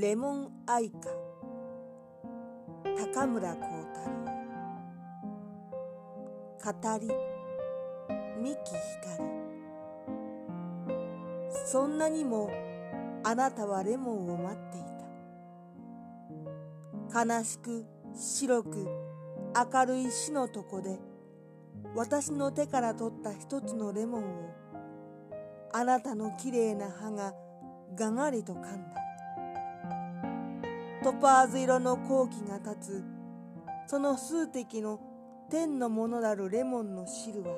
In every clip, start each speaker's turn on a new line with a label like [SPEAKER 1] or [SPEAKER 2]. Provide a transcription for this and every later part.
[SPEAKER 1] レモン愛歌高村光太郎。語り。三木ひかり。そんなにもあなたはレモンを待っていた。悲しく白く明るい死の床で私の手から取った一つのレモンをあなたのきれいな歯がががりと噛んだ。トパーズ色の後期が立つ。その数滴の天のものなるレモンの汁は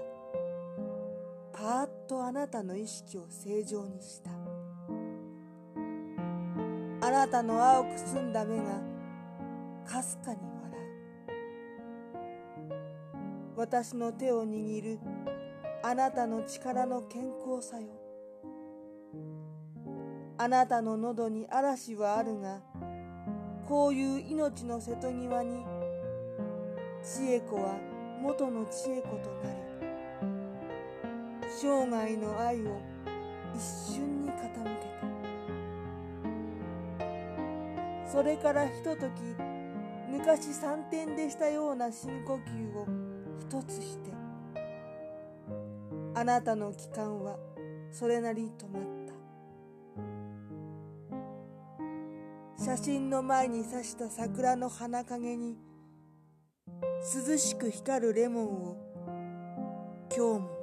[SPEAKER 1] パーッとあなたの意識を正常にした。あなたの青く澄んだ目がかすかに笑う。私の手を握るあなたの力の健康さよ。あなたの喉に嵐はあるがこういう命の瀬戸際に千恵子は元の千恵子となり生涯の愛を一瞬に傾けた。それからひととき昔三点でしたような深呼吸を一つしてあなたの気管はそれなり止まった。写真の前に刺した桜の花陰に涼しく光るレモンを今日も